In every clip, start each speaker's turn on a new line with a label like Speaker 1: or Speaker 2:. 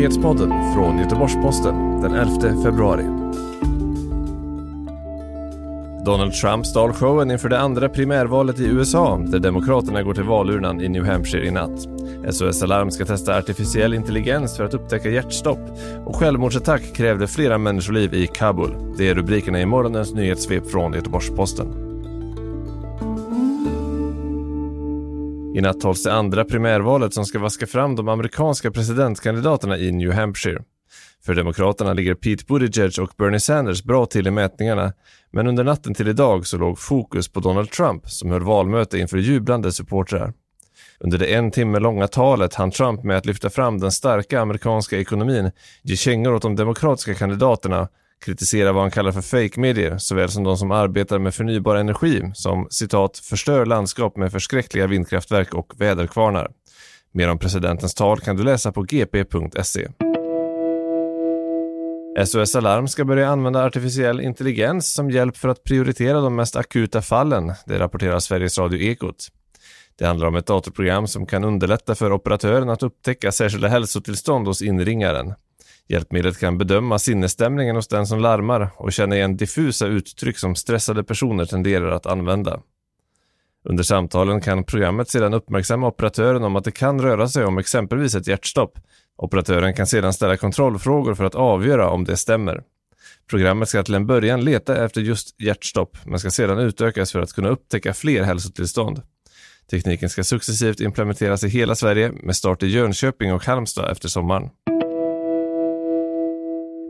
Speaker 1: Nyhetspodden från Göteborgs-Posten den 11 februari. Donald Trump stal showen inför det andra primärvalet i USA där Demokraterna går till valurnan i New Hampshire i natt. SOS Alarm ska testa artificiell intelligens för att upptäcka hjärtstopp och självmordsattack krävde flera människoliv i Kabul. Det är rubrikerna i morgonens nyhetssvep från Göteborgs-Posten. I natt hålls det andra primärvalet som ska vaska fram de amerikanska presidentkandidaterna i New Hampshire. För Demokraterna ligger Pete Buttigieg och Bernie Sanders bra till i mätningarna, men under natten till idag så låg fokus på Donald Trump som höll valmöte inför jublande supportrar. Under det en timme långa talet hann Trump med att lyfta fram den starka amerikanska ekonomin, ge kängor åt de demokratiska kandidaterna kritiserar vad han kallar för fake-medier, såväl som de som arbetar med förnybar energi, som citat “förstör landskap med förskräckliga vindkraftverk och väderkvarnar”. Mer om presidentens tal kan du läsa på gp.se. SOS Alarm ska börja använda artificiell intelligens som hjälp för att prioritera de mest akuta fallen, det rapporterar Sveriges Radio Ekot. Det handlar om ett datorprogram som kan underlätta för operatören att upptäcka särskilda hälsotillstånd hos inringaren. Hjälpmedlet kan bedöma sinnesstämningen hos den som larmar och känna igen diffusa uttryck som stressade personer tenderar att använda. Under samtalen kan programmet sedan uppmärksamma operatören om att det kan röra sig om exempelvis ett hjärtstopp. Operatören kan sedan ställa kontrollfrågor för att avgöra om det stämmer. Programmet ska till en början leta efter just hjärtstopp, men ska sedan utökas för att kunna upptäcka fler hälsotillstånd. Tekniken ska successivt implementeras i hela Sverige med start i Jönköping och Halmstad efter sommaren.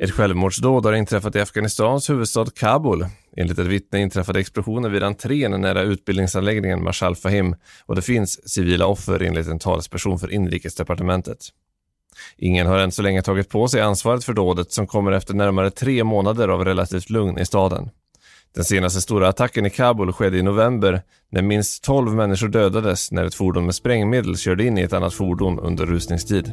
Speaker 1: Ett självmordsdåd har inträffat i Afghanistans huvudstad Kabul. Enligt ett vittne inträffade explosionen vid entrén nära utbildningsanläggningen Marshal Fahim och det finns civila offer enligt en talesperson för inrikesdepartementet. Ingen har än så länge tagit på sig ansvaret för dådet som kommer efter närmare tre månader av relativt lugn i staden. Den senaste stora attacken i Kabul skedde i november när minst 12 människor dödades när ett fordon med sprängmedel körde in i ett annat fordon under rusningstid.